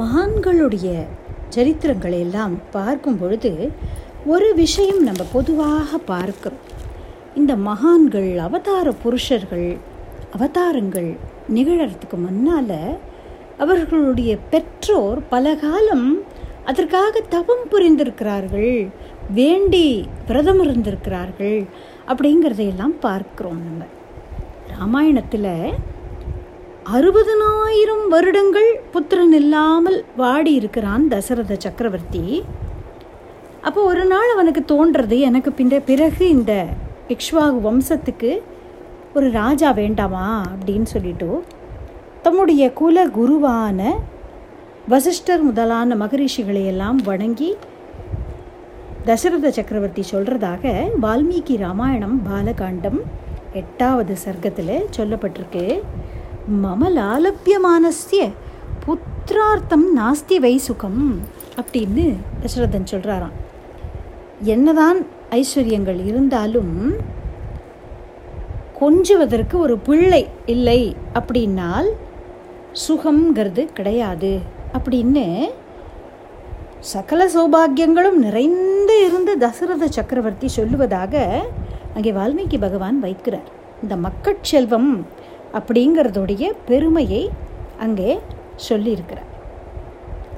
மகான்களுடைய சரித்திரங்களை எல்லாம் பார்க்கும் பொழுது ஒரு விஷயம் நம்ம பொதுவாக பார்க்கிறோம். இந்த மகான்கள் அவதார புருஷர்கள் அவதாரங்கள் நிகழறதுக்கு முன்னால் அவர்களுடைய பெற்றோர் பல காலம் அதற்காக தவம் புரிந்திருக்கிறார்கள் வேண்டி விரதம் இருந்திருக்கிறார்கள் அப்படிங்கிறதையெல்லாம் பார்க்கிறோம் நம்ம. ராமாயணத்தில் அறுபதனாயிரம் வருடங்கள் புத்திரன் இல்லாமல் வாடி இருக்கிறான் தசரத சக்கரவர்த்தி. அப்போ ஒரு நாள் அவனுக்கு தோன்றது எனக்கு பின்ன பிறகு இந்த இக்ஷ்வாகு வம்சத்துக்கு ஒரு ராஜா வேண்டாமா அப்படின்னு சொல்லிட்டு தம்முடைய குல குருவான வசிஷ்டர் முதலான மகரிஷிகளை எல்லாம் வணங்கி தசரத சக்கரவர்த்தி சொல்கிறதாக வால்மீகி ராமாயணம் பாலகாண்டம் எட்டாவது சர்க்கத்தில் சொல்லப்பட்டிருக்கு. மம லாலபியமானஸ்ய புத்திரார்த்தம் நாஸ்தி வை சுகம் அப்படின்னு தசரதன் சொல்கிறாராம் என்னதான் ஐஸ்வர்யங்கள் இருந்தாலும் கொஞ்சுவதற்கு ஒரு பிள்ளை இல்லை அப்படின்னால் சுகம்ங்கிறது கிடையாது அப்படின்னு சகல சௌபாகியங்களும் நிறைந்து இருந்து தசரத சக்கரவர்த்தி சொல்லுவதாக அங்கே வால்மீகி பகவான் வைக்கிறார். இந்த மக்கட்செல்வம் அப்படிங்கிறதுடைய பெருமையை அங்கே சொல்லியிருக்கிறார்.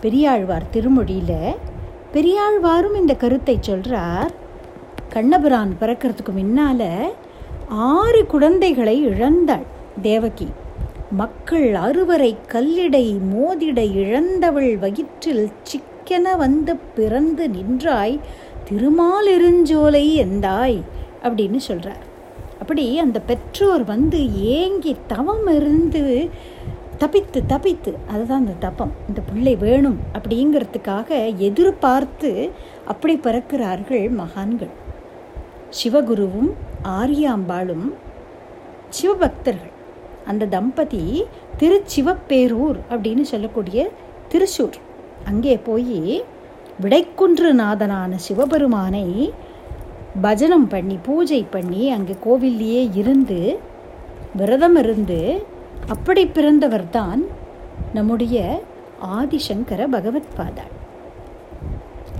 பெரியாழ்வார் திருமொழியில் பெரியாழ்வாரும் இந்த கருத்தை சொல்கிறார் கண்ணபிரான் பிறக்கிறதுக்கு முன்னால் ஆறு குழந்தைகளை இழந்தாள் தேவகி. மக்கள் அறுவரை கல்லிடை மோதிட இழந்தவள் வயிற்றில் சிக்கென வந்து பிறந்து நின்றாய் திருமாலிருஞ்சோலை எந்தாய் அப்படின்னு சொல்கிறார் அப்படி அந்த பெற்றோர் வந்து ஏங்கி தவம் இருந்து தப்பித்து தப்பித்து அதுதான் அந்த தப்பம். இந்த பிள்ளை வேணும் அப்படிங்கிறதுக்காக எதிர்பார்த்து அப்படி பிறக்கிறார்கள் மகான்கள். சிவகுருவும் ஆரியாம்பாளும் சிவபக்தர்கள். அந்த தம்பதி திருச்சிவப்பேரூர் அப்படின்னு சொல்லக்கூடிய திருச்சூர். அங்கே போய் விடைக்குன்று நாதனான சிவபெருமானை பஜனம் பண்ணி பூஜை பண்ணி அங்கே கோவில்லையே இருந்து விரதம் இருந்து அப்படி பிறந்தவர் தான் நம்முடைய ஆதிசங்கர பகவத் பாதாள்.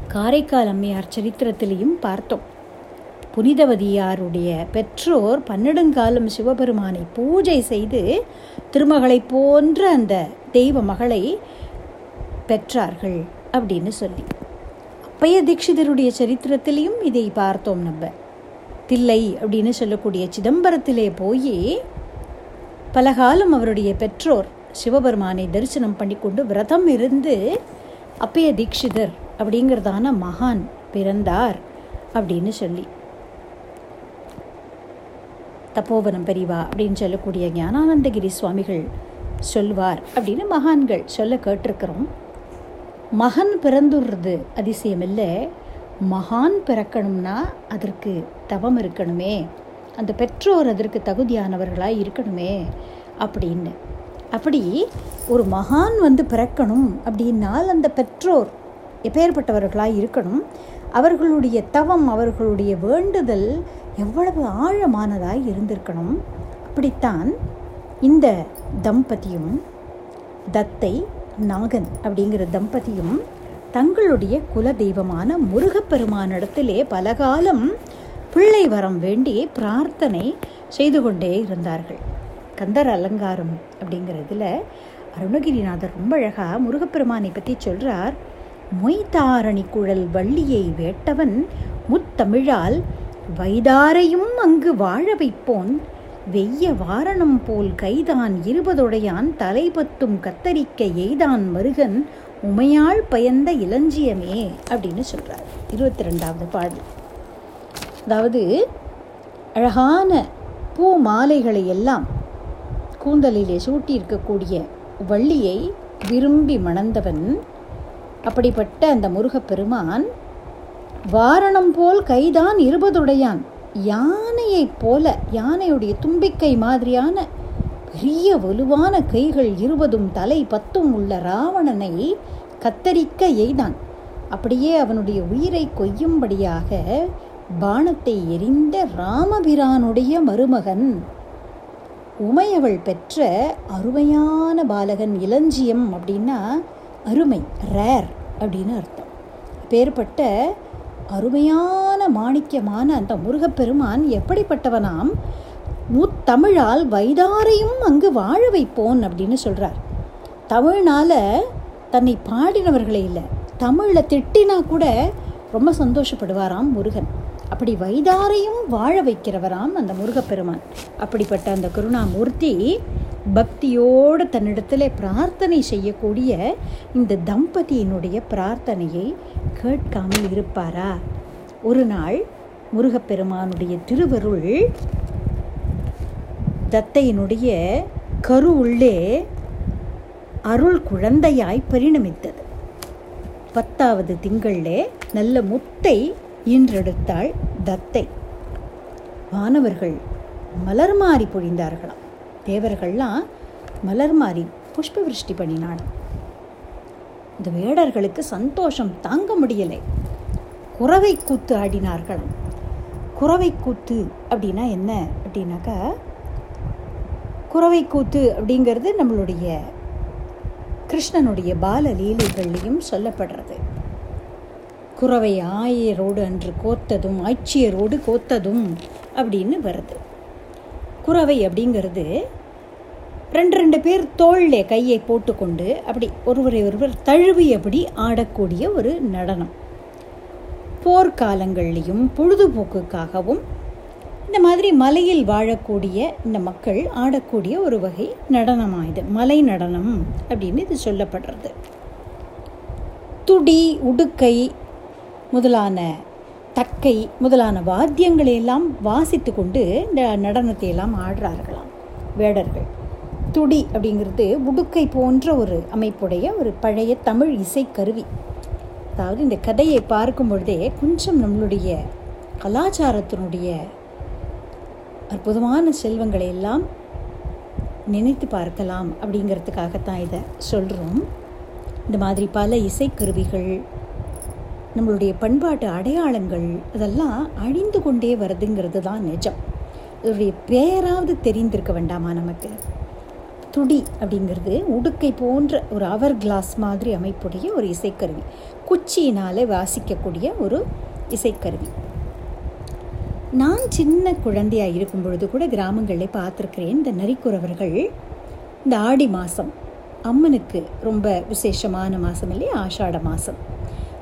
காரைக்கால் அம்மையார் சரித்திரத்திலையும் பார்த்தோம். புனிதவதியாருடைய பெற்றோர் பன்னெடுங்காலம் சிவபெருமானை பூஜை செய்து திருமகளை போன்ற அந்த தெய்வ மகளை பெற்றார்கள் அப்படின்னு சொல்லி. அப்பைய தீட்சிதருடைய சரித்திரத்திலையும் இதை பார்த்தோம் நம்ம. தில்லை அப்படின்னு சொல்லக்கூடிய சிதம்பரத்திலே போய் பலகாலம் அவருடைய பெற்றோர் சிவபெருமானை தரிசனம் பண்ணி கொண்டு விரதம் இருந்து அப்பைய தீட்சிதர் அப்படிங்கிறதான மகான் பிறந்தார் அப்படின்னு சொல்லி. தப்போவனம் பெரிவா அப்படின்னு சொல்லக்கூடிய ஞானானந்தகிரி சுவாமிகள் சொல்வார் அப்படின்னு மகான்கள் சொல்ல கேட்டிருக்கிறோம். மகன் பிறந்துடுறது அதிசயம் இல்லை மகான் பிறக்கணும்னா அதற்கு தவம் இருக்கணுமே. அந்த பெற்றோர் அதற்கு தகுதியானவர்களாக இருக்கணுமே அப்படின்னு. அப்படி ஒரு மகான் வந்து பிறக்கணும் அப்படின்னால் அந்த பெற்றோர் எப்பேற்பட்டவர்களாக இருக்கணும். அவர்களுடைய தவம் அவர்களுடைய வேண்டுதல் எவ்வளவு ஆழமானதாக இருந்திருக்கணும். அப்படித்தான் இந்த தம்பதியும் தத்தை நாகன் அப்படிங்கிற தம்பதியும் தங்களுடைய குல தெய்வமான முருகப்பெருமானிடத்திலே பலகாலம் பிள்ளை வரம் வேண்டி பிரார்த்தனை செய்து கொண்டே இருந்தார்கள். கந்தர் அலங்காரம் அப்படிங்கிறதுல அருணகிரிநாதர் ரொம்ப அழகாக முருகப்பெருமானை பற்றி சொல்கிறார் மொய்தாரணி குழல் வள்ளியை வேட்டவன் முத்தமிழால் வைதாரையும் அங்கு வாழ வைப்போன் வெய்ய வாரணம் போல் கைதான் இருபதுடையான் தலைபத்தும் கத்தரிக்க எய்தான் மருகன் உமையாள் பயந்த இளஞ்சியமே அப்படின்னு சொல்கிறார் இருபத்தி ரெண்டாவது பாடல். அதாவது அழகான பூ மாலைகளை எல்லாம் கூந்தலிலே சூட்டியிருக்கக்கூடிய வள்ளியை விரும்பி மணந்தவன் அப்படிப்பட்ட அந்த முருகப்பெருமான் வாரணம் போல் கைதான் இருபதுடையான் யானையைப் போல யானையுடைய தும்பிக்கை மாதிரியான பெரிய வலுவான கைகள் இருபதும் தலை பத்தும் உள்ள ராவணனை கத்தரிக்க எய்தான். அப்படியே அவனுடைய உயிரை கொய்யும்படியாக பானத்தை எரிந்த ராமபிரானுடைய மருமகன் உமையவள் பெற்ற அருமையான பாலகன் இளஞ்சியம் அப்படின்னா அருமை ரேர் அப்படின்னு அர்த்தம். பேர்பட்ட அருமையான மாணிக்கமான அந்த முருகப்பெருமான் எப்படிப்பட்டவனாம்? முத்தமிழால் வைதாரையும் அங்கு வாழ வைப்போன் அப்படின்னு சொல்கிறார் தமிழ்னால் தன்னை பாடினவர்களே இல்லை. தமிழில் திட்டினா கூட ரொம்ப சந்தோஷப்படுவாராம் முருகன். அப்படி வைதாரையும் வாழ வைக்கிறவராம் அந்த முருகப்பெருமான். அப்படிப்பட்ட அந்த கருணாமூர்த்தி பக்தியோடு தன்னிடத்தில் பிரார்த்தனை செய்யக்கூடிய இந்த தம்பதியினுடைய பிரார்த்தனையை கேட்காமல் இருப்பாரா? ஒரு நாள் முருகப்பெருமானுடைய திருவருள் தத்தையினுடைய கரு உள்ளே அருள் குழந்தையாய் பரிணமித்தது. பத்தாவது திங்களிலே நல்ல முத்தை ஈன்றெடுத்தாள் தத்தை. வானவர்கள் மலர் மாறி பொழிந்தார்களாம். தேவர்கள்லாம் மலர் மாறி புஷ்ப விருஷ்டி பண்ணினாலும் இந்த வேடர்களுக்கு சந்தோஷம் தாங்க முடியலை. குறவை கூத்து ஆடினார்கள். குறவை கூத்து அப்படின்னா என்ன? அப்படின்னாக்கா குறவை கூத்து அப்படிங்கிறது நம்மளுடைய கிருஷ்ணனுடைய பால லீலைகள்லையும் சொல்லப்படுறது. குறவை ஆயரோடு அன்று கோத்ததும் ஆட்சியரோடு கோத்ததும் அப்படின்னு வருது. குறவை அப்படிங்கிறது ரெண்டு ரெண்டு பேர் தோளில் கையை போட்டுக்கொண்டு அப்படி ஒருவரை ஒருவர் தழுவியபடி ஆடக்கூடிய ஒரு நடனம். போர்க்காலங்கள்லையும் பொழுதுபோக்குக்காகவும் இந்த மாதிரி மலையில் வாழக்கூடிய இந்த மக்கள் ஆடக்கூடிய ஒரு வகை நடனமாக இது. மலை நடனம் அப்படின்னு இது சொல்லப்படுறது. துடி உடுக்கை முதலான தக்கை முதலான வாத்தியங்களை எல்லாம் வாசித்து கொண்டு இந்த நடனத்தை எல்லாம் ஆடுறார்களாம் வேடர்கள். துடி அப்படிங்கிறது உடுக்கை போன்ற ஒரு அமைப்புடைய ஒரு பழைய தமிழ் இசைக்கருவி அதாவது இந்த கதையை பார்க்கும் பொழுதே கொஞ்சம் நம்மளுடைய கலாச்சாரத்தினுடைய அற்புதமான செல்வங்களை எல்லாம் நினைத்து பார்க்கலாம் அப்படிங்கிறதுக்காகத்தான் இதை சொல்கிறோம் இந்த மாதிரி பல இசைக்கருவிகள் நம்மளுடைய பண்பாட்டு அடையாளங்கள் அதெல்லாம் அழிந்து கொண்டே வருதுங்கிறது தான் நிஜம். இதனுடைய பெயராவது தெரிந்திருக்க வேண்டாமா நமக்கு? துடி அப்படிங்கிறது உடுக்கை போன்ற ஒரு அவர் கிளாஸ் மாதிரி அமைப்புடைய ஒரு இசைக்கருவி. குச்சியினால் வாசிக்கக்கூடிய ஒரு இசைக்கருவி. நான் சின்ன குழந்தையாக இருக்கும் பொழுது கூட கிராமங்களில் பார்த்துருக்கிறேன் இந்த நரிக்குறவர்கள் இந்த ஆடி மாதம் அம்மனுக்கு ரொம்ப விசேஷமான மாதம் இல்லையா? ஆஷாட மாதம்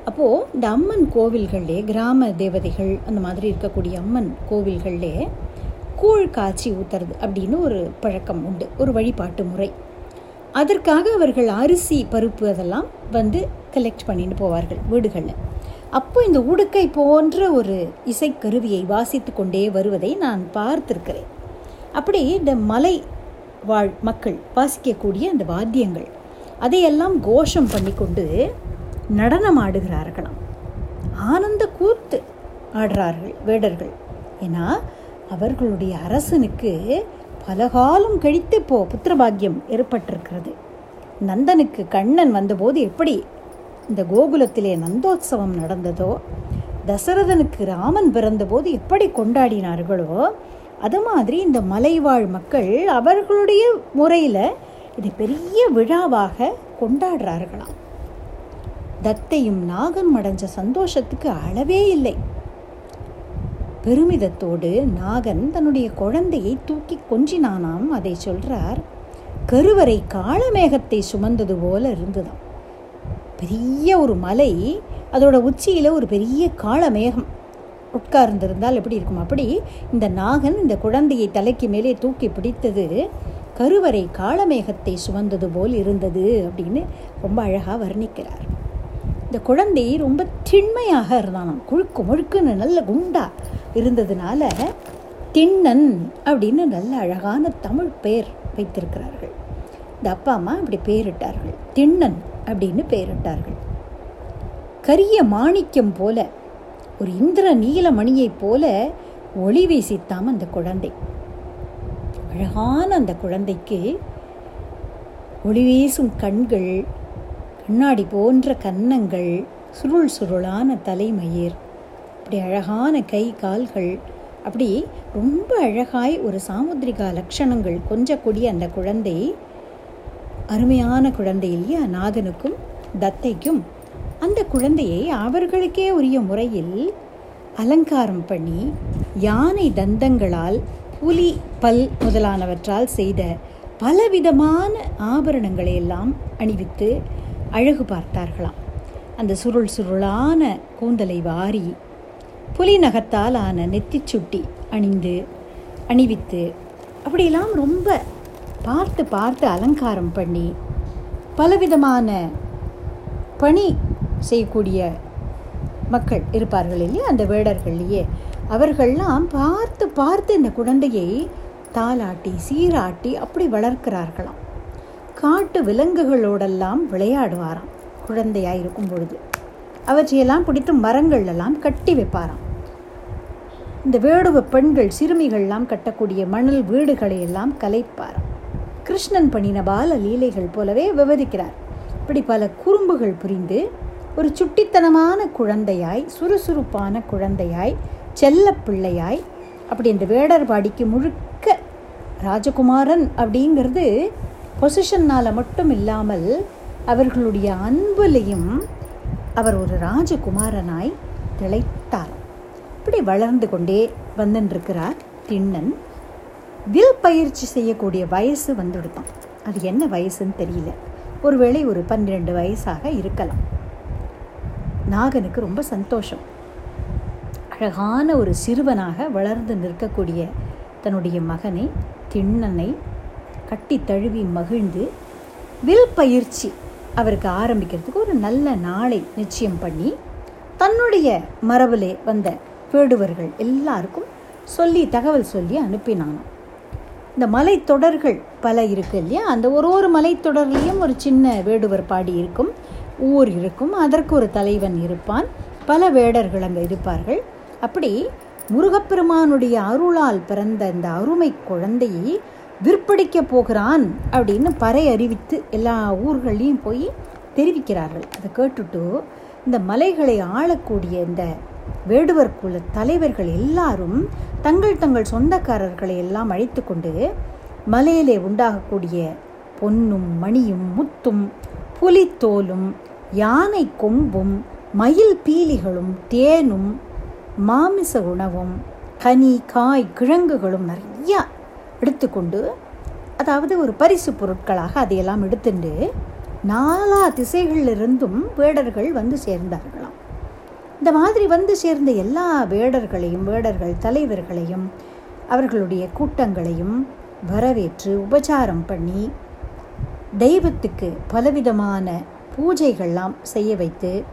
அப்போது இந்த அம்மன் கோவில்கள்லே கிராம தேவதைகள் அந்த மாதிரி இருக்கக்கூடிய அம்மன் கோவில்கள்லே கூழ் காய்ச்சி ஊற்றுறது அப்படின்னு ஒரு பழக்கம் உண்டு ஒரு வழிபாட்டு முறை. அதற்காக அவர்கள் அரிசி பருப்பு அதெல்லாம் வந்து கலெக்ட் பண்ணிட்டு போவார்கள் வீடுகளில். அப்போ இந்த உடுக்கை போன்ற ஒரு இசைக்கருவியை வாசித்து கொண்டே வருவதை நான் பார்த்திருக்கிறேன். அப்படி இந்த மலை வாழ் மக்கள் வாசிக்கக்கூடிய அந்த வாத்தியங்கள் அதையெல்லாம் கோஷம் பண்ணிக்கொண்டு நடனம் ஆடுகிறார்களாம். ஆனந்த கூத்து ஆடுறார்கள் வேடர்கள். ஏன்னா அவர்களுடைய அரசனுக்கு பலகாலம் கழித்து இப்போ புத்திரபாகியம் ஏற்பட்டிருக்கிறது. நந்தனுக்கு கண்ணன் வந்தபோது எப்படி இந்த கோகுலத்திலே நந்தோத்சவம் நடந்ததோ தசரதனுக்கு ராமன் பிறந்தபோது எப்படி கொண்டாடினார்களோ அது மாதிரி இந்த மலைவாழ் மக்கள் அவர்களுடைய முறையில் இது பெரிய விழாவாக கொண்டாடுறார்களாம். தத்தையும் நாகம் அடைஞ்ச சந்தோஷத்துக்கு அளவே இல்லை. பெருமிதத்தோடு நாகன் தன்னுடைய குழந்தையை தூக்கி கொஞ்சினானாம். அதை சொல்றார் கருவறை காளமேகத்தை சுமந்தது போல இருந்துதான் பெரிய ஒரு மலை அதோட உச்சியில் ஒரு பெரிய காளமேகம். உட்கார்ந்திருந்தால் எப்படி இருக்கும்? அப்படி இந்த நாகன் இந்த குழந்தையை தலைக்கு மேலே தூக்கி பிடித்தது கருவறை காளமேகத்தை சுமந்தது போல் இருந்தது அப்படின்னு ரொம்ப அழகாக வர்ணிக்கிறார். இந்த குழந்தை ரொம்ப திண்மையாக இருந்தானாம். குழுக்கு முழுக்குன்னு நல்ல குண்டா இருந்ததுனால திண்ணன் அப்படின்னு நல்ல அழகான தமிழ் பெயர் வைத்திருக்கிறார்கள். இந்த அப்பா அம்மா அப்படி பெயரிட்டார்கள் திண்ணன் அப்படின்னு பெயரிட்டார்கள் கரிய மாணிக்கம் போல ஒரு இந்திர நீலமணியைப் போல ஒளி வீசித்தாம் அந்த குழந்தை. அழகான அந்த குழந்தைக்கு ஒளி வீசும் கண்கள் கண்ணாடி போன்ற கன்னங்கள் சுருள் சுருளான தலைமயிர் அப்படி அழகான கை கால்கள். அப்படி ரொம்ப அழகாய் ஒரு சாமுத்திரிகா லட்சணங்கள் கொஞ்சக்கூடிய அந்த குழந்தை அருமையான குழந்தை இல்லையா? நாகனுக்கும் தத்தைக்கும். அந்த குழந்தையை அவர்களுக்கே உரிய முறையில் அலங்காரம் பண்ணி யானை தந்தங்களால் புலி பல் முதலானவற்றால் செய்த பலவிதமான ஆபரணங்களை எல்லாம் அணிவித்து அழகு பார்த்தார்களாம். அந்த சுருள் சுருளான கூந்தலை வாரி புலி நகத்தால் ஆன நெத்திச்சுட்டி அணிந்து அணிவித்து அப்படியெல்லாம் ரொம்ப பார்த்து பார்த்து அலங்காரம் பண்ணி பலவிதமான பணி செய்யக்கூடிய மக்கள் இருப்பார்கள் இல்லையா? அந்த வேடர்கள்லையே. அவர்கள்லாம் பார்த்து பார்த்து இந்த குழந்தையை தாளாட்டி சீராட்டி அப்படி வளர்க்கிறார்களாம். காட்டு விலங்குகளோடெல்லாம் விளையாடுவாராம் குழந்தையாக இருக்கும் பொழுது. அவற்றையெல்லாம் பிடித்து மரங்கள்லாம் கட்டி வைப்பாராம். இந்த வேடுவ பெண்கள் சிறுமிகள்லாம் கட்டக்கூடிய மணல் வீடுகளை எல்லாம் கலைப்பார். கிருஷ்ணன் பண்ணின பால லீலைகள் போலவே விவரிக்கிறார். இப்படி பல குறும்புகள் புரிந்து ஒரு சுட்டித்தனமான குழந்தையாய் சுறுசுறுப்பான குழந்தையாய் செல்ல பிள்ளையாய் அப்படி இந்த வேடர்பாடிக்கு முழுக்க ராஜகுமாரன் அப்படிங்கிறது பொசிஷன்னால் மட்டும் இல்லாமல் அவர்களுடைய அன்புலையும் அவர் ஒரு ராஜகுமாரனாய் திளைத்தார். இப்படி வளர்ந்து கொண்டே வந்துருக்கிறார் திண்ணன். வில் பயிற்சி செய்யக்கூடிய வயசு வந்துடுத்தான் அது என்ன வயசுன்னு தெரியல. ஒருவேளை ஒரு பன்னிரெண்டு வயசாக இருக்கலாம். நாகனுக்கு ரொம்ப சந்தோஷம். அழகான ஒரு சிறுவனாக வளர்ந்து நிற்கக்கூடிய தன்னுடைய மகனை திண்ணனை கட்டி தழுவி மகிழ்ந்து வில் பயிற்சி அவருக்கு ஆரம்பிக்கிறதுக்கு ஒரு நல்ல நாளை நிச்சயம் பண்ணி தன்னுடைய மரபிலே வந்த வேடுவர்கள் எல்லாருக்கும் சொல்லி தகவல் சொல்லி அனுப்பினாங்க இந்த மலைத்தொடர்கள் பல இருக்கு இல்லையா? அந்த ஒரு ஒரு மலைத்தொடர்லேயும் ஒரு சின்ன வேடுவர் பாடி இருக்கும் ஊர் இருக்கும் அதற்கு ஒரு தலைவன் இருப்பான் பல வேடர்கள் அங்கே இருப்பார்கள். அப்படி முருகப்பெருமானுடைய அருளால் பிறந்த இந்த அருமை குழந்தையை விற்படிக்க போகிறான் அப்படின்னு பறை அறிவித்து எல்லா ஊர்களையும் போய் தெரிவிக்கிறார்கள். அதை கேட்டுட்டு இந்த மலைகளை ஆளக்கூடிய இந்த வேடுவர் குல தலைவர்கள் எல்லாரும் தங்கள் தங்கள் சொந்தக்காரர்களை எல்லாம் அழைத்து கொண்டு மலையிலே உண்டாகக்கூடிய பொன்னும் மணியும் முத்தும் புலித்தோலும் யானை கொம்பும் மயில் பீலிகளும் தேனும் மாமிச உணவும் கனி காய் கிழங்குகளும் நிறையா எடுத்துக்கொண்டு அதாவது ஒரு பரிசு பொருட்களாக அதையெல்லாம் எடுத்துட்டு நாலா திசைகளிலிருந்தும் வேடர்கள் வந்து சேர்ந்தார்களாம். இந்த மாதிரி வந்து சேர்ந்த எல்லா வேடர்களையும் வேடர்கள் தலைவர்களையும் அவர்களுடைய கூட்டங்களையும் வரவேற்று உபச்சாரம் பண்ணி தெய்வத்துக்கு பலவிதமான பூஜைகள்லாம் செய்ய வைத்து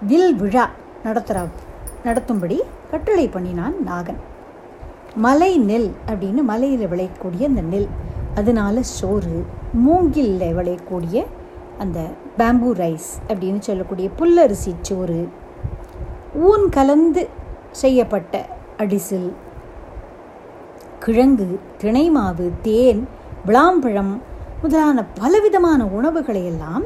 வில் விழா நடத்துகிறா நடத்தும்படி கட்டளை பண்ணினான் நாகன். மலை நெல் அப்படின்னு மலையில் விளையக்கூடிய அந்த நெல் அதனால சோறு மூங்கிலில் விளையக்கூடிய அந்த பேம்பூ ரைஸ் அப்படின்னு சொல்லக்கூடிய புல்லரிசி சோறு ஊன் கலந்து செய்யப்பட்ட அடிசில். கிழங்கு திணைமாவு தேன் விளாம்பழம் முதலான பலவிதமான உணவுகளை எல்லாம்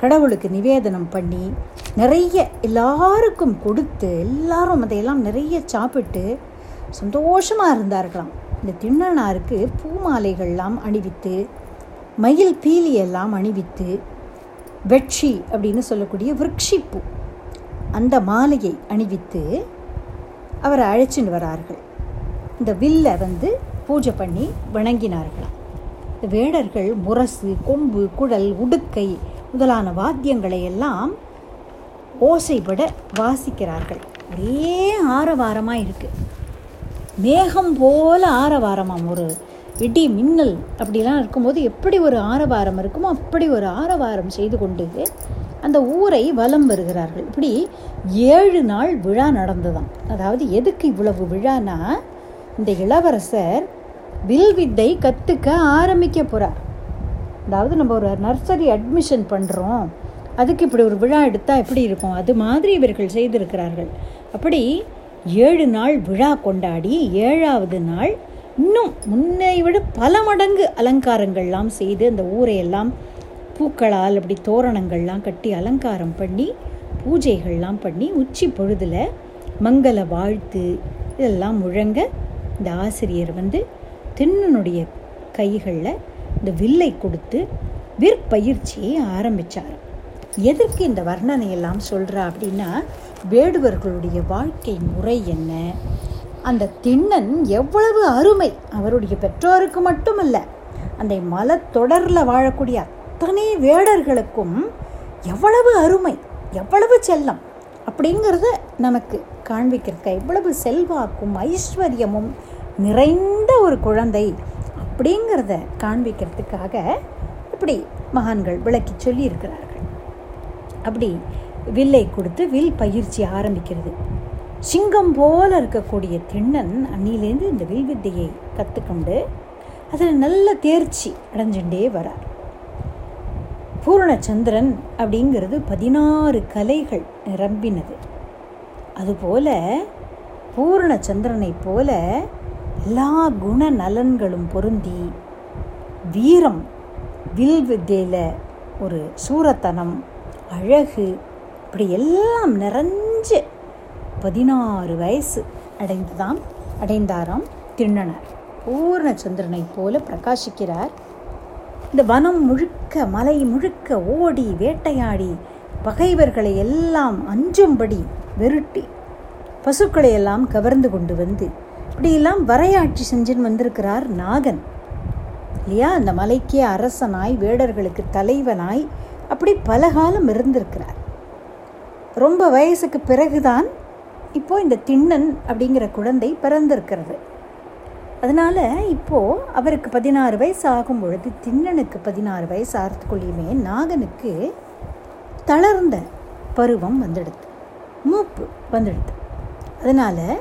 கடவுளுக்கு நிவேதனம் பண்ணி நிறைய எல்லாருக்கும் கொடுத்து எல்லாரும் அதையெல்லாம் நிறைய சாப்பிட்டு சந்தோஷமாக இருந்தார்களாம். இந்த திண்ணனாருக்கு பூமாலைகள்லாம் அணிவித்து மயில் பீலியெல்லாம் அணிவித்து வெட்சி அப்படின்னு சொல்லக்கூடிய விரக்ஷிப்பூ அந்த மாலையை அணிவித்து அவரை அழைச்சின்னு வரார்கள். இந்த வில்லை வந்து பூஜை பண்ணி வணங்கினார்களாம். இந்த வேடர்கள் முரசு கொம்பு குடல் உடுக்கை முதலான வாத்தியங்களை எல்லாம் ஓசைப்பட வாசிக்கிறார்கள். ஒரே ஆரவாரமாக இருக்குது மேகம் போல ஆரவாரமாம். ஒரு இடி மின்னல் அப்படிலாம் இருக்கும்போது எப்படி ஒரு ஆரவாரம் இருக்குமோ அப்படி ஒரு ஆரவாரம் செய்து கொண்டு அந்த ஊரை வலம் வருகிறார்கள். இப்படி ஏழு நாள் விழா நடந்ததாம். அதாவது எதுக்கு இவ்வளவு விழானா இந்த இளவரசர் வில் வித்தை கற்றுக்க ஆரம்பிக்க போகிறார் அதாவது நம்ம ஒரு நர்சரி அட்மிஷன் பண்ணுறோம் அதுக்கு இப்படி ஒரு விழா எடுத்தால் எப்படி இருக்கும்? அது மாதிரி இவர்கள் செய்திருக்கிறார்கள். அப்படி ஏழு நாள் விழா கொண்டாடி ஏழாவது நாள் இன்னும் முன்னை விட பல மடங்கு அலங்காரங்கள்லாம் செய்து அந்த ஊரையெல்லாம் பூக்களால் அப்படி தோரணங்கள்லாம் கட்டி அலங்காரம் பண்ணி பூஜைகள்லாம் பண்ணி உச்சி பொழுதில் மங்கள வாழ்த்து இதெல்லாம் முழங்க இந்த ஆசிரியர் வந்து திண்ணனுடைய கைகளில் இந்த வில்லை கொடுத்து விற்பயிற்சியை ஆரம்பித்தார் எதற்கு இந்த வர்ணனையெல்லாம் சொல்கிறா அப்படின்னா வேடுவர்களுடைய வாழ்க்கை முறை என்ன? அந்த திண்ணன் எவ்வளவு அருமை. அவருடைய பெற்றோருக்கு மட்டுமல்ல அந்த மலத்தொடரில் வாழக்கூடிய அத்தனை வேடர்களுக்கும் எவ்வளவு அருமை எவ்வளவு செல்லம் அப்படிங்கிறத நமக்கு காண்பிக்கிறதுக்க எவ்வளவு செல்வாக்கும் ஐஸ்வர்யமும் நிறைந்த ஒரு குழந்தை அப்படிங்கிறத காண்பிக்கிறதுக்காக இப்படி மகான்கள் விளக்கி சொல்லியிருக்கிறார்கள். அப்படி வில்லை கொடுத்து வில் பயிற்சி ஆரம்பிக்கிறது. சிங்கம் போல இருக்கக்கூடிய திண்ணன் அன்னிலேருந்து இந்த வில் வித்தையை கற்றுக்கொண்டு அதில் நல்ல தேர்ச்சி அடைஞ்சுட்டே வரார். பூர்ணச்சந்திரன் அப்படிங்கிறது பதினாறு கலைகள் நிரம்பினது. அதுபோல பூர்ணச்சந்திரனைப் போல எல்லா குண நலன்களும் பொருந்தி வீரம் வில் வித்தையில் ஒரு சூரத்தனம் அழகு இப்படி எல்லாம் நிறைஞ்சு பதினாறு வயசு அடைந்துதான் அடைந்தாராம் திண்ணனார் பூர்ணச்சந்திரனைப் போல பிரகாசிக்கிறார் இந்த வனம் முழுக்க மலை முழுக்க ஓடி வேட்டையாடி பகைவர்களை எல்லாம் அஞ்சும்படி வெருட்டி பசுக்களை எல்லாம் கவர்ந்து கொண்டு வந்து இப்படியெல்லாம் வரையாட்சி செஞ்சுன்னு வந்திருக்கிறார் நாகன். இல்லையா? அந்த மலைக்கே அரசனாய் வேடர்களுக்கு தலைவனாய் அப்படி பல காலம் இருந்திருக்கிறார். ரொம்ப வயசுக்கு பிறகுதான் இப்போ இந்த திண்ணன் அப்படிங்கிற குழந்தை பிறந்திருக்கிறது. அதனால் இப்போது அவருக்கு பதினாறு வயசு ஆகும் பொழுது திண்ணனுக்கு பதினாறு வயசு ஆகிறதுக்குள்ளேயுமே நாகனுக்கு தளர்ந்த பருவம் வந்துடுது மூப்பு வந்துடுது அதனால்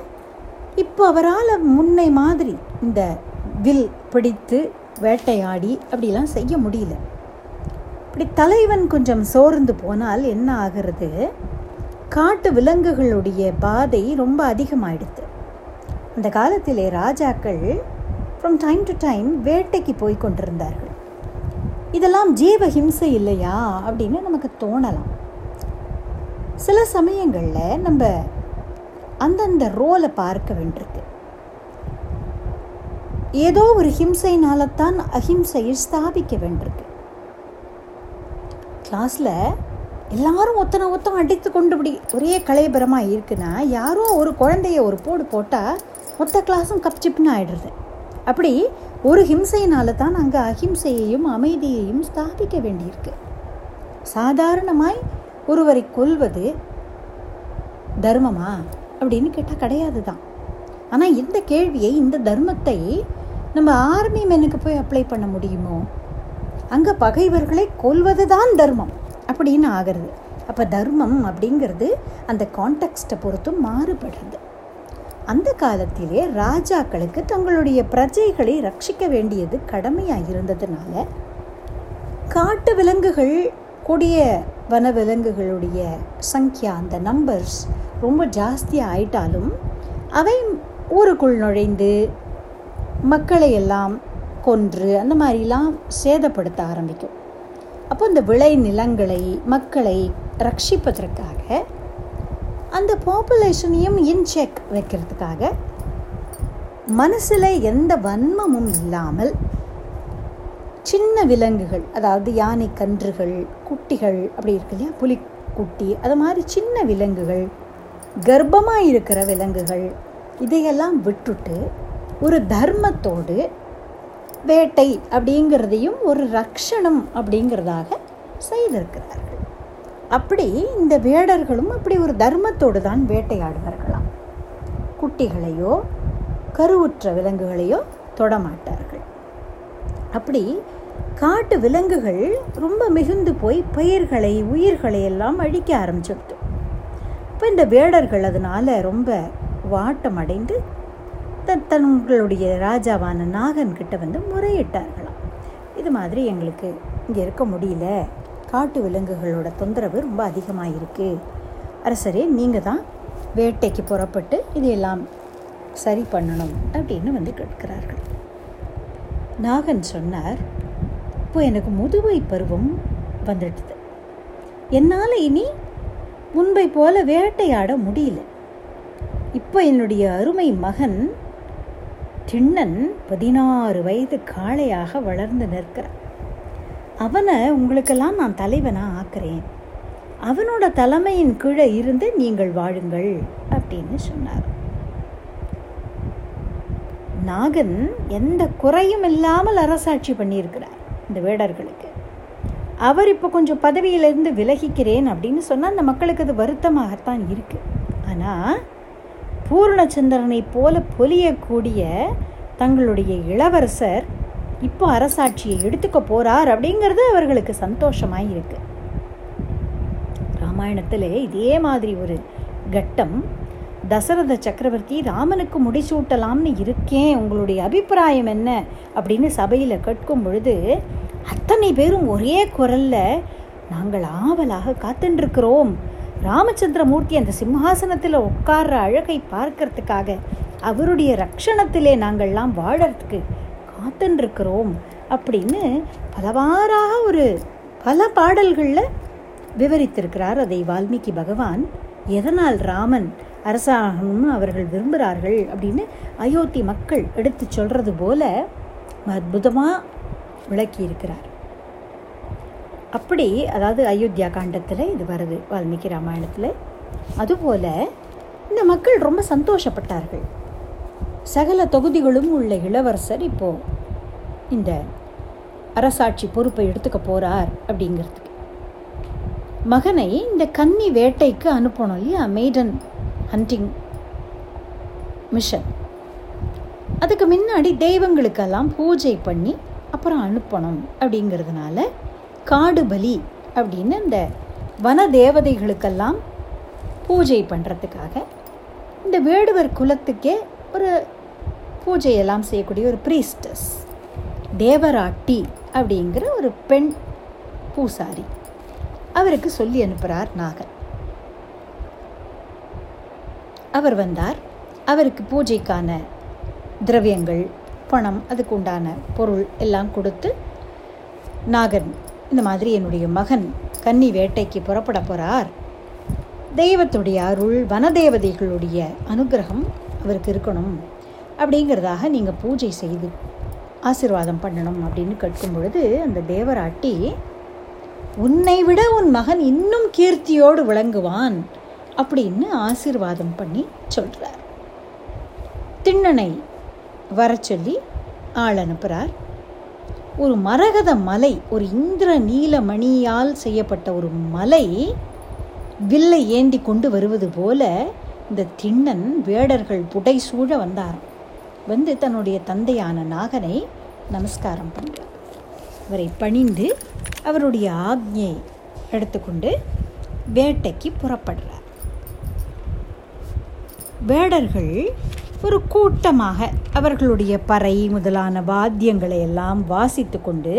இப்போ அவரால் முன்னை மாதிரி இந்த வில் பிடித்து வேட்டையாடி அப்படிலாம் செய்ய முடியல. இப்படி தலைவன் கொஞ்சம் சோர்ந்து போனால் என்ன ஆகிறது? காட்டு விலங்குகளுடைய பாதை ரொம்ப அதிகமாயிடுது அந்த காலத்திலே ராஜாக்கள் ஃப்ரம் டைம் டு டைம் வேட்டைக்கு போய் கொண்டிருந்தார்கள். இதெல்லாம் ஜீவ ஹிம்சை இல்லையா அப்படின்னு நமக்கு தோணலாம். சில சமயங்களில் நம்ம அந்தந்த ரோலை பார்க்க வேண்டியிருக்கு. ஏதோ ஒரு ஹிம்சைனால்தான் அஹிம்சையை ஸ்தாபிக்க வேண்டியிருக்கு. கிளாஸில் எல்லாரும் ஒத்தனை ஒத்தம் அடித்து கொண்டு இப்படி ஒரே கலைபரமாக இருக்குன்னா யாரோ ஒரு குழந்தைய ஒரு போடு போட்டால் மொத்த கிளாஸும் கப்சிப்னு ஆயிடுறது. அப்படி ஒரு ஹிம்சையினால தான் அங்கே அஹிம்சையையும் அமைதியையும் ஸ்தாபிக்க வேண்டியிருக்கு. சாதாரணமாய் ஒருவரை கொல்வது தர்மமா அப்படின்னு கேட்டால் கிடையாது தான் ஆனால் இந்த கேள்வியை இந்த தர்மத்தை நம்ம ஆர்மி மெனுக்கு போய் அப்ளை பண்ண முடியுமோ? அங்கே பகைவர்களை கொல்வது தான் தர்மம் அப்படின்னு ஆகிறது. அப்போ தர்மம் அப்படிங்கிறது அந்த கான்டெக்ஸ்ட்டை பொறுத்தும் மாறுபடுறது. அந்த காலத்திலே ராஜாக்களுக்கு தங்களுடைய பிரஜைகளை ரட்சிக்க வேண்டியது கடமையாக இருந்ததுனால காட்டு விலங்குகள் கொடிய வன விலங்குகளுடைய சங்கியா அந்த நம்பர்ஸ் ரொம்ப ஜாஸ்தியாக ஆயிட்டாலும் அவை ஊருக்குள் நுழைந்து மக்களை எல்லாம் கொன்று அந்த மாதிரிலாம் சேதப்படுத்த ஆரம்பிக்கும். அப்போ இந்த விளை நிலங்களை மக்களை ரட்சிப்பதற்காக அந்த பாப்புலேஷனையும் இன் செக் வைக்கிறதுக்காக மனசில் எந்த வன்மமும் இல்லாமல் சின்ன விலங்குகள் அதாவது யானை கன்றுகள் குட்டிகள் அப்படி இருக்கு இல்லையா? புலிக்குட்டி அது மாதிரி சின்ன விலங்குகள் கர்ப்பமாக இருக்கிற விலங்குகள் இதையெல்லாம் விட்டுட்டு ஒரு தர்மத்தோடு வேட்டை அப்படிங்கிறதையும் ஒரு ரக்ஷணம் அப்படிங்கிறதாக செய்திருக்கிறார்கள். அப்படி இந்த வேடர்களும் அப்படி ஒரு தர்மத்தோடு தான் வேட்டையாடுவார்களாம். குட்டிகளையோ கருவுற்ற விலங்குகளையோ தொடமாட்டார்கள் அப்படி காட்டு விலங்குகள் ரொம்ப மிகுந்து போய் பயிர்களை உயிர்களை எல்லாம் அழிக்க ஆரம்பிச்சிடுது. இப்போ இந்த வேடர்கள் அதனால் ரொம்ப வாட்டம் அடைந்து தன் தங்களுடைய ராஜாவான நாகன்கிட்ட வந்து முறையிட்டார்களாம். இது மாதிரி எங்களுக்கு இங்கே இருக்க முடியல. காட்டு விலங்குகளோட தொந்தரவு ரொம்ப அதிகமாக இருக்குது அரசரே நீங்கள் தான் வேட்டைக்கு புறப்பட்டு இதையெல்லாம் சரி பண்ணணும் அப்படின்னு வந்து கேட்கிறார்கள். நாகன் சொன்னார் இப்போ எனக்கு முதுவை பருவம் வந்துடுது. என்னால் இனி முன்பை போல வேட்டையாட முடியல. இப்போ என்னுடைய அருமை மகன் திண்ணன் பதினாறு வயது காளையாக வளர்ந்து நிற்கிறான் அவனை உங்களுக்கெல்லாம் நான் தலைவனாக ஆக்குறேன். அவனோட தலைமையின் கீழே இருந்து நீங்கள் வாழுங்கள் அப்படின்னு சொன்னார். நாகன் எந்த குறையும் இல்லாமல் அரசாட்சி பண்ணியிருக்கிறார் இந்த வேடர்களுக்கு. அவர் இப்போ கொஞ்சம் பதவியிலிருந்து விலகிக்கிறேன் அப்படின்னு சொன்னால் அந்த மக்களுக்கு அது வருத்தமாகத்தான் இருக்கு. ஆனால் பூர்ணச்சந்திரனை போல பொலியக்கூடிய தங்களுடைய இளவரசர் இப்போ அரசாட்சியை எடுத்துக்க போறார் அப்படிங்கிறது அவர்களுக்கு சந்தோஷமாக இருக்கு ராமாயணத்தில் இதே மாதிரி ஒரு கட்டம் தசரத சக்கரவர்த்தி ராமனுக்கு முடிசூட்டலாம்னு இருக்கேன் உங்களுடைய அபிப்பிராயம் என்ன? அப்படின்னு சபையில் கேட்கும் பொழுது அத்தனை பேரும் ஒரே குரல்ல நாங்கள் ஆவலாக காத்துருக்கிறோம். ராமச்சந்திரமூர்த்தி அந்த சிம்ஹாசனத்தில் உட்கார்ற அழகை பார்க்கறதுக்காக அவருடைய ரக்ஷணத்திலே நாங்கள்லாம் வாழறதுக்கு காத்துருக்கிறோம் அப்படின்னு பலவாறாக ஒரு பல பாடல்களில் விவரித்திருக்கிறார் அதை வால்மீகி பகவான். எதனால் ராமன் அரசாகணும்னு அவர்கள் விரும்புகிறார்கள் அப்படின்னு அயோத்தி மக்கள் எடுத்து சொல்கிறது போல அற்புதமாக விளக்கி இருக்கிறார் அப்படி அதாவது அயோத்தியா காண்டத்தில் இது வருது வால்மீகி ராமாயணத்தில். அதுபோல் இந்த மக்கள் ரொம்ப சந்தோஷப்பட்டார்கள். சகல தொகுதிகளும் உள்ள இளவரசர் இப்போ இந்த அரசாட்சி பொறுப்பை எடுத்துக்க போறார் அப்படிங்கிறதுக்கு. மகனை இந்த கன்னி வேட்டைக்கு அனுப்பணும் இல்லையா? மெய்டன் ஹண்டிங் மிஷன் அதுக்கு முன்னாடி தெய்வங்களுக்கெல்லாம் பூஜை பண்ணி அப்புறம் அனுப்பணும் அப்படிங்கிறதுனால காடு பலி அப்படின்னு இந்த வன தேவதைகளுக்கெல்லாம் பூஜை பண்ணுறதுக்காக இந்த வேடுவர் குலத்துக்கே ஒரு பூஜையெல்லாம் செய்யக்கூடிய ஒரு ப்ரீஸ்டஸ் தேவராட்டி அப்படிங்கிற ஒரு பெண் பூசாரி. அவருக்கு சொல்லி அனுப்புகிறார் நாகன் அவர் வந்தார். அவருக்கு பூஜைக்கான திரவியங்கள் பணம் அதுக்கு உண்டான பொருள் எல்லாம் கொடுத்து நாகன் இந்த மாதிரி என்னுடைய மகன் கன்னி வேட்டைக்கு புறப்பட போகிறார் தெய்வத்துடைய அருள் வனதேவதைகளுடைய அனுகிரகம் அவருக்கு இருக்கணும். அப்படிங்கிறதாக நீங்கள் பூஜை செய்து ஆசிர்வாதம் பண்ணணும் அப்படின்னு கேட்கும் பொழுது அந்த தேவராட்டி உன்னை விட உன் மகன் இன்னும் கீர்த்தியோடு விளங்குவான் அப்படின்னு ஆசிர்வாதம் பண்ணி சொல்கிறார் திண்ணனை வர சொல்லி ஆள் அனுப்புகிறார் ஒரு மரகத மலை ஒரு இந்திர நீல மணியால் செய்யப்பட்ட ஒரு மலை வில்லை ஏந்தி கொண்டு வருவது போல இந்த திண்ணன் வேடர்கள் புடை சூழ வந்தாராம். வந்து தன்னுடைய தந்தையான நாகனை நமஸ்காரம் பண்ணுறார் அவரை பணிந்து அவருடைய ஆக்ஞை எடுத்துக்கொண்டு வேட்டைக்கு புறப்படுறார். வேடர்கள் ஒரு கூட்டமாக அவர்களுடைய பறை முதலான வாத்தியங்களை எல்லாம் வாசித்து கொண்டு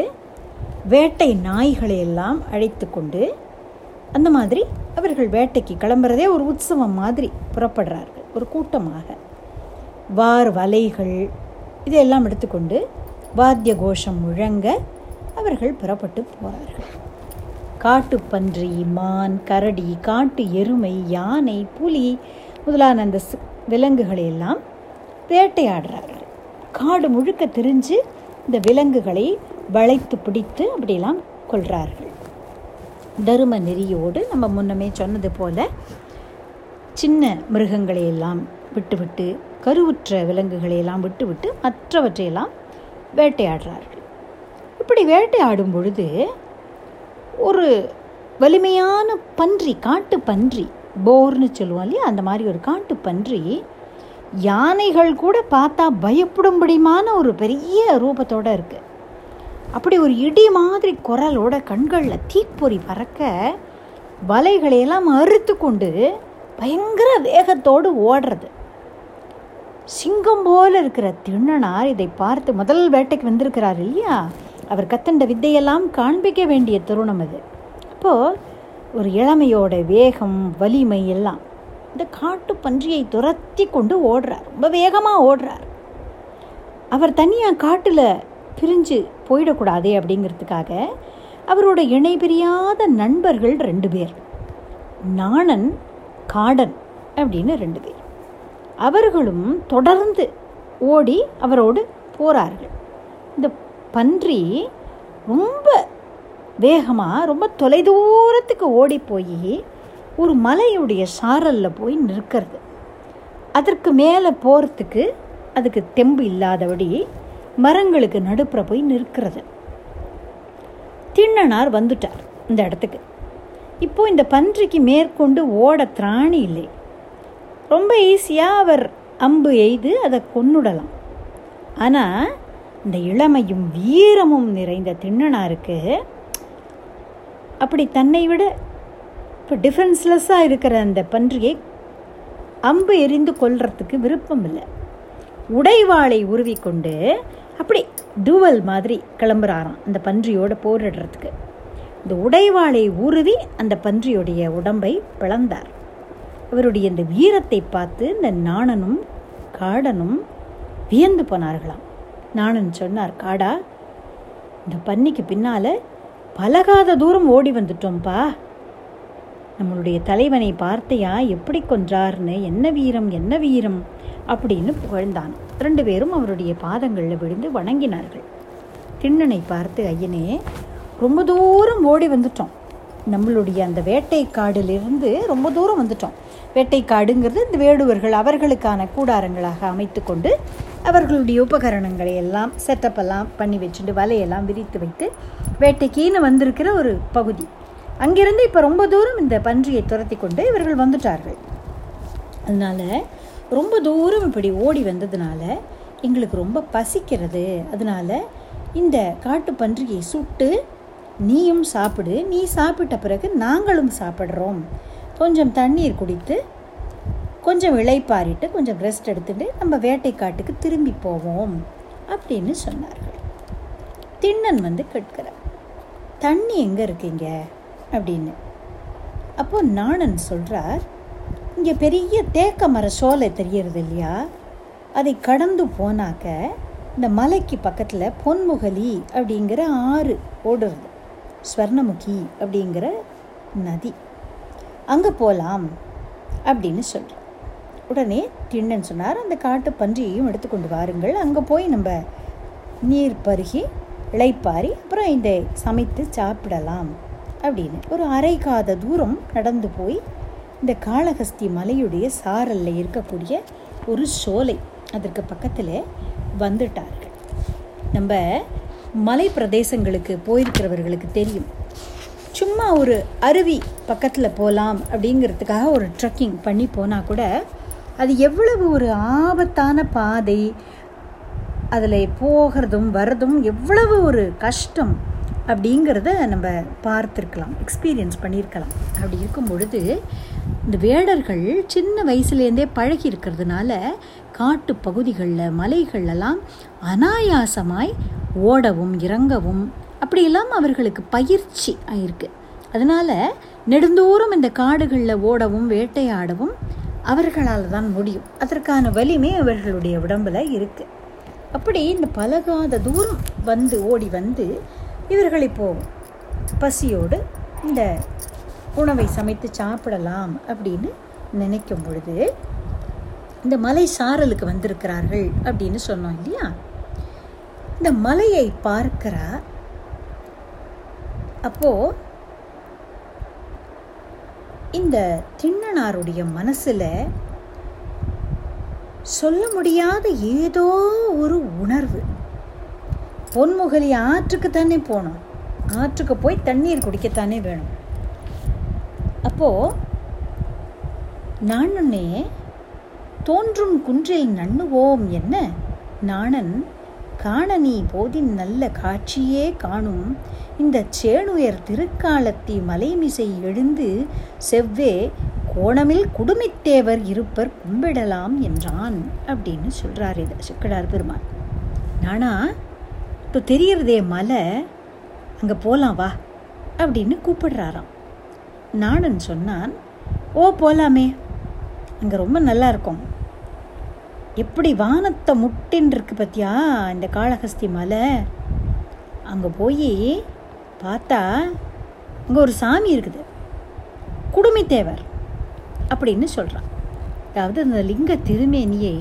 வேட்டை நாய்களை எல்லாம் அழைத்து கொண்டு அந்த மாதிரி அவர்கள் வேட்டைக்கு கிளம்புறதே ஒரு உற்சவம் மாதிரி புறப்படுறார்கள். ஒரு கூட்டமாக. வார் வலைகள் இதையெல்லாம் எடுத்துக்கொண்டு வாத்திய கோஷம் முழங்க அவர்கள் புறப்பட்டு போகிறார்கள் காட்டுப்பன்றி மான் கரடி காட்டு எருமை யானை புலி முதலான அந்த விலங்குகளை எல்லாம் வேட்டையாடுறார்கள். காடு முழுக்க திரிஞ்சு இந்த விலங்குகளை வளைத்து பிடித்து அப்படியெல்லாம் கொள்கிறார்கள் தரும நெறியோடு நம்ம முன்னமே சொன்னது போல சின்ன மிருகங்களை எல்லாம் விட்டுவிட்டு கருவுற்ற விலங்குகளை எல்லாம் விட்டுவிட்டு மற்றவற்றையெல்லாம் வேட்டையாடுறார்கள். இப்படி வேட்டையாடும் பொழுது ஒரு வலிமையான பன்றி காட்டு பன்றி போர்னு சொல்லுவோம் இல்லையா? அந்த மாதிரி ஒரு காட்டு பன்றி யானைகள் கூட பார்த்தா பயப்படும்படிமான ஒரு பெரிய ரூபத்தோடு இருக்குது அப்படி ஒரு இடி மாதிரி குரலோட கண்களில் தீப்பொறி பறக்க வலைகளையெல்லாம் அறுத்து கொண்டு பயங்கர வேகத்தோடு ஓடுறது. சிங்கம் போல இருக்கிற திண்ணனார் இதை பார்த்து முதல் வேட்டைக்கு வந்திருக்கிறார் இல்லையா? அவர் கத்தண்ட வித்தையெல்லாம் காண்பிக்க வேண்டிய தருணம் அது. அப்போது ஒரு இளமையோட வேகம் வலிமை எல்லாம் இந்த காட்டு பன்றியை துரத்தி கொண்டு ஓடுறார். ரொம்ப வேகமாக ஓடுறார். அவர் தனியாக காட்டில் பிரிஞ்சு போயிடக்கூடாதே அப்படிங்கிறதுக்காக அவரோட இணை பிரியாத நண்பர்கள் ரெண்டு பேர். நாணன் காடன் அப்படின்னு ரெண்டு பேர். அவர்களும் தொடர்ந்து ஓடி அவரோடு போகிறார்கள் இந்த பன்றி ரொம்ப வேகமாக ரொம்ப தொலைதூரத்துக்கு ஓடி போய் ஒரு மலையுடைய சாரலில் போய் நிற்கிறது. அதற்கு மேலே போகிறதுக்கு அதுக்கு தெம்பு இல்லாதபடி மரங்களுக்கு நடுப்புற போய் நிற்கிறது. திண்ணனார் வந்துட்டார் இந்த இடத்துக்கு. இப்போ இந்த பன்றிக்கு மேற்கொண்டு ஓட திராணி இல்லை. ரொம்ப ஈஸியாக அவர் அம்பு எய்து அதை கொன்னுடலாம். ஆனால் இந்த இளமையும் வீரமும் நிறைந்த திண்ணனாருக்கு அப்படி தன்னை விட இப்போ டிஃப்ரென்ஸ்லெஸ்ஸாக இருக்கிற அந்த பன்றியை அம்பு எரிந்து கொள்றதுக்கு விருப்பம் இல்லை. உடைவாளை உருவிக்கொண்டு அப்படி டூவல் மாதிரி கிளம்புறாராம் அந்த பன்றியோட போரிடுறதுக்கு. இந்த உடைவாளை உருவி அந்த பன்றியுடைய உடம்பை பிளந்தார். அவருடைய இந்த வீரத்தை பார்த்து இந்த நாணனும் காடனும் வியந்து போனார்களாம். நாணன் சொன்னார் காடா இந்த பன்னிக்கு பின்னால் பலகாத தூரம் ஓடி வந்துட்டோம்ப்பா நம்மளுடைய தலைவனை பார்த்தையா? எப்படி கொன்றார்னு? என்ன வீரம்? என்ன வீரம்? அப்படின்னு புகழ்ந்தான். ரெண்டு பேரும் அவருடைய பாதங்களில் விழுந்து வணங்கினார்கள். திண்ணனை பார்த்து ஐயனே ரொம்ப தூரம் ஓடி வந்துட்டோம். நம்மளுடைய அந்த வேட்டைக்காடிலிருந்து ரொம்ப தூரம் வந்துட்டோம். வேட்டைக்காடுங்கிறது இந்த வேடுவர்கள் அவர்களுக்கான கூடாரங்களாக அமைத்து கொண்டு அவர்களுடைய உபகரணங்களை எல்லாம் செட்டப் எல்லாம் பண்ணி வச்சுட்டு வலையெல்லாம் விரித்து வைத்து வேட்டைக்கீன்னு வந்திருக்கிற ஒரு பகுதி. அங்கிருந்து இப்போ ரொம்ப தூரம் இந்த பன்றியை துரத்தி கொண்டு இவர்கள் வந்துட்டார்கள். அதனால் ரொம்ப தூரம் இப்படி ஓடி வந்ததுனால எங்களுக்கு ரொம்ப பசிக்கிறது. அதனால் இந்த காட்டு பன்றியை சுட்டு நீயும் சாப்பிடு நீ சாப்பிட்ட பிறகு நாங்களும் சாப்பிட்றோம். கொஞ்சம் தண்ணீர் குடித்து கொஞ்சம் இளைப்பாரிட்டு கொஞ்சம் ரெஸ்ட் எடுத்துட்டு நம்ம வேட்டைக்காட்டுக்கு திரும்பி போவோம் அப்படின்னு சொன்னார்கள். திண்ணன் வந்து கேட்கிறார் தண்ணி எங்கே இருக்கீங்க? அப்படின்னு. அப்போது நாணன் சொல்கிறார் இங்கே பெரிய தேக்க மர சோலை தெரியறது இல்லையா? அதை கடந்து போனாக்க இந்த மலைக்கு பக்கத்தில் பொன்முகலி அப்படிங்கிற ஆறு ஓடுறது ஸ்வர்ணமுகி அப்படிங்கிற நதி. அங்கே போகலாம் அப்படின்னு சொல்கிறேன் உடனே திண்ணன் சொன்னார் அந்த காட்டு பன்றியையும் எடுத்துக்கொண்டு வாருங்கள். அங்கே போய் நம்ம நீர் பருகி இளைப்பாரி அப்புறம் இதை சமைத்து சாப்பிடலாம் அப்படின்னு. ஒரு அரை காத தூரம் நடந்து போய் இந்த காளஹஸ்தி மலையுடைய சாரலில் இருக்கக்கூடிய ஒரு சோலை அதற்கு பக்கத்தில் வந்துட்டார்கள். நம்ம மலை பிரதேசங்களுக்கு போயிருக்கிறவர்களுக்கு தெரியும். சும்மா ஒரு அருவி பக்கத்தில் போகலாம் அப்படிங்கிறதுக்காக ஒரு ட்ரெக்கிங் பண்ணி போனால் கூட அது எவ்வளவு ஒரு ஆபத்தான பாதை. அதில் போகிறதும் வர்றதும் எவ்வளவு ஒரு கஷ்டம் அப்படிங்கிறத நம்ம பார்த்துருக்கலாம் எக்ஸ்பீரியன்ஸ் பண்ணியிருக்கலாம் அப்படி இருக்கும் பொழுது இந்த வேடர்கள் சின்ன வயசுலேருந்தே பழகி இருக்கிறதுனால காட்டு பகுதிகளில் மலைகளெல்லாம் அனாயாசமாய் ஓடவும் இறங்கவும் அப்படி இல்லாமல் அவர்களுக்கு பயிற்சி ஆயிருக்கு. அதனால் நெடுந்தோறும் இந்த காடுகளில் ஓடவும் வேட்டையாடவும் அவர்களால் தான் முடியும். அதற்கான வலிமை அவர்களுடைய உடம்பில் இருக்குது அப்படி இந்த பலகாத தூரம் வந்து ஓடி வந்து இவர்கள் இப்போது பசியோடு இந்த உணவை சமைத்து சாப்பிடலாம் அப்படின்னு நினைக்கும் பொழுது இந்த மலை சாரலுக்கு வந்திருக்கிறார்கள் அப்படின்னு சொன்னோம் இல்லையா? இந்த மலையை பார்க்கிறா அப்போது இந்த திண்ணனாருடைய மனசில் சொல்ல முடியாத ஏதோ ஒரு உணர்வு. பொன்முகலி ஆற்றுக்கு தானே போகணும் ஆற்றுக்கு போய் தண்ணீர் குடிக்கத்தானே வேணும். அப்போ நானுன்னே தோன்றும் குன்றில் நண்ணுவோம் என்ன? நாணன் காண நீ போதின் நல்ல காட்சியே காணும். இந்த சேணுயர் திருக்காலத்தி மலைமிசை எழுந்து செவ்வே கோணமில் குடுமித்தேவர் இருப்பர் கும்பிடலாம் என்றான் அப்படின்னு சொல்கிறார் இது சுக்கடார் பெருமாள். நானா? இப்போ தெரியறதே மலை அங்கே போகலாம் வா அப்படின்னு கூப்பிடுறாராம். நாணன் சொன்னான் ஓ போகலாமே அங்கே ரொம்ப நல்லா இருக்கும். எப்படி வானத்தை முட்டின்னு இருக்கு பத்தியா இந்த காளஹஸ்தி மலை? அங்கே போய் பார்த்தா அங்கே ஒரு சாமி இருக்குது. குடுமித்தேவர் அப்படின்னு சொல்கிறான் அதாவது அந்த லிங்க திருமேனியை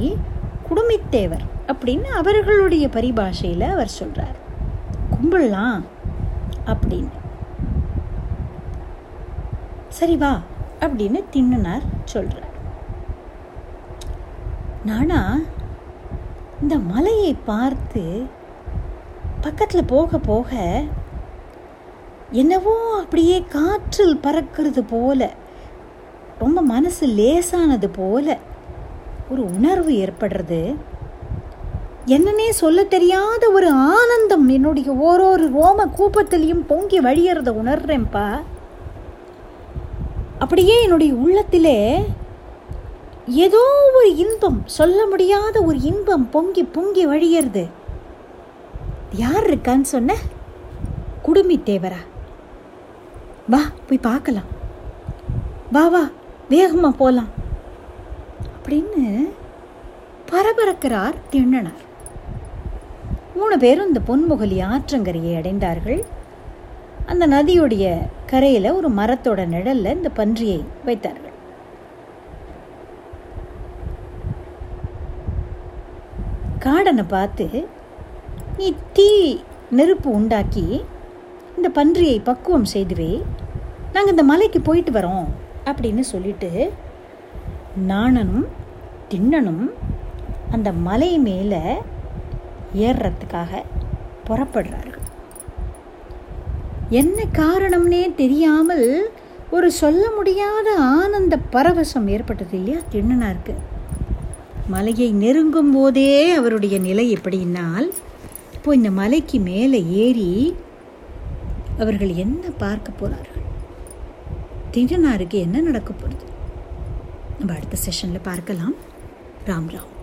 குடுமித்தேவர் அப்படின்னு அவர்களுடைய பரிபாஷையில் அவர் சொல்கிறார் கும்பிடலாம் அப்படின்னு. சரி வா அப்படின்னு தின்னுனார் சொல்கிறார் நானா இந்த மலையை பார்த்து பக்கத்தில் போக போக என்னவோ அப்படியே காற்றில் பறக்கிறது போல ரொம்ப மனசு லேசானது போல ஒரு உணர்வு ஏற்படுறது. என்னன்னே சொல்ல தெரியாத ஒரு ஆனந்தம் என்னுடைய ஓரொரு ரோம கூப்பத்திலையும் பொங்கி வழியறத உணர்றேன்ப்பா அப்படியே என்னுடைய உள்ளத்திலே ஏதோ ஒரு இன்பம் சொல்ல முடியாத ஒரு இன்பம் பொங்கி பொங்கி வழியறது. யார் இருக்கான்னு சொன்ன? குடுமி தேவரா. வா போய் பார்க்கலாம். வா வா வேகமாக போகலாம் அப்படின்னு பரபரக்கிறார் திண்ணனார் மூணு பேரும் இந்த பொன்முகலி ஆற்றங்கரையை அடைந்தார்கள். அந்த நதியுடைய கரையில் ஒரு மரத்தோட நிழலில் இந்த பன்றியை வைத்தார்கள். காடனை பார்த்து நீ தீ நெருப்பு உண்டாக்கி இந்த பன்றியை பக்குவம் செய்துவே நாங்கள் இந்த மலைக்கு போயிட்டு வரோம் அப்படின்னு சொல்லிட்டு நாணனும் திண்ணனும் அந்த மலை மேலே ஏறுறதுக்காக புறப்படுறார்கள். என்ன காரணம்னே தெரியாமல் ஒரு சொல்ல முடியாத ஆனந்த பரவசம் ஏற்பட்டது இல்லையா? திண்ணனாருக்கு மலையை நெருங்கும் போதே அவருடைய நிலை எப்படின்னால் இப்போ இந்த மலைக்கு மேலே ஏறி அவர்கள் என்ன பார்க்க போகிறார்கள்? திண்ணனாருக்கு என்ன நடக்க போகிறது? நம்ம அடுத்த செஷனில் பார்க்கலாம். ராம் ராம்.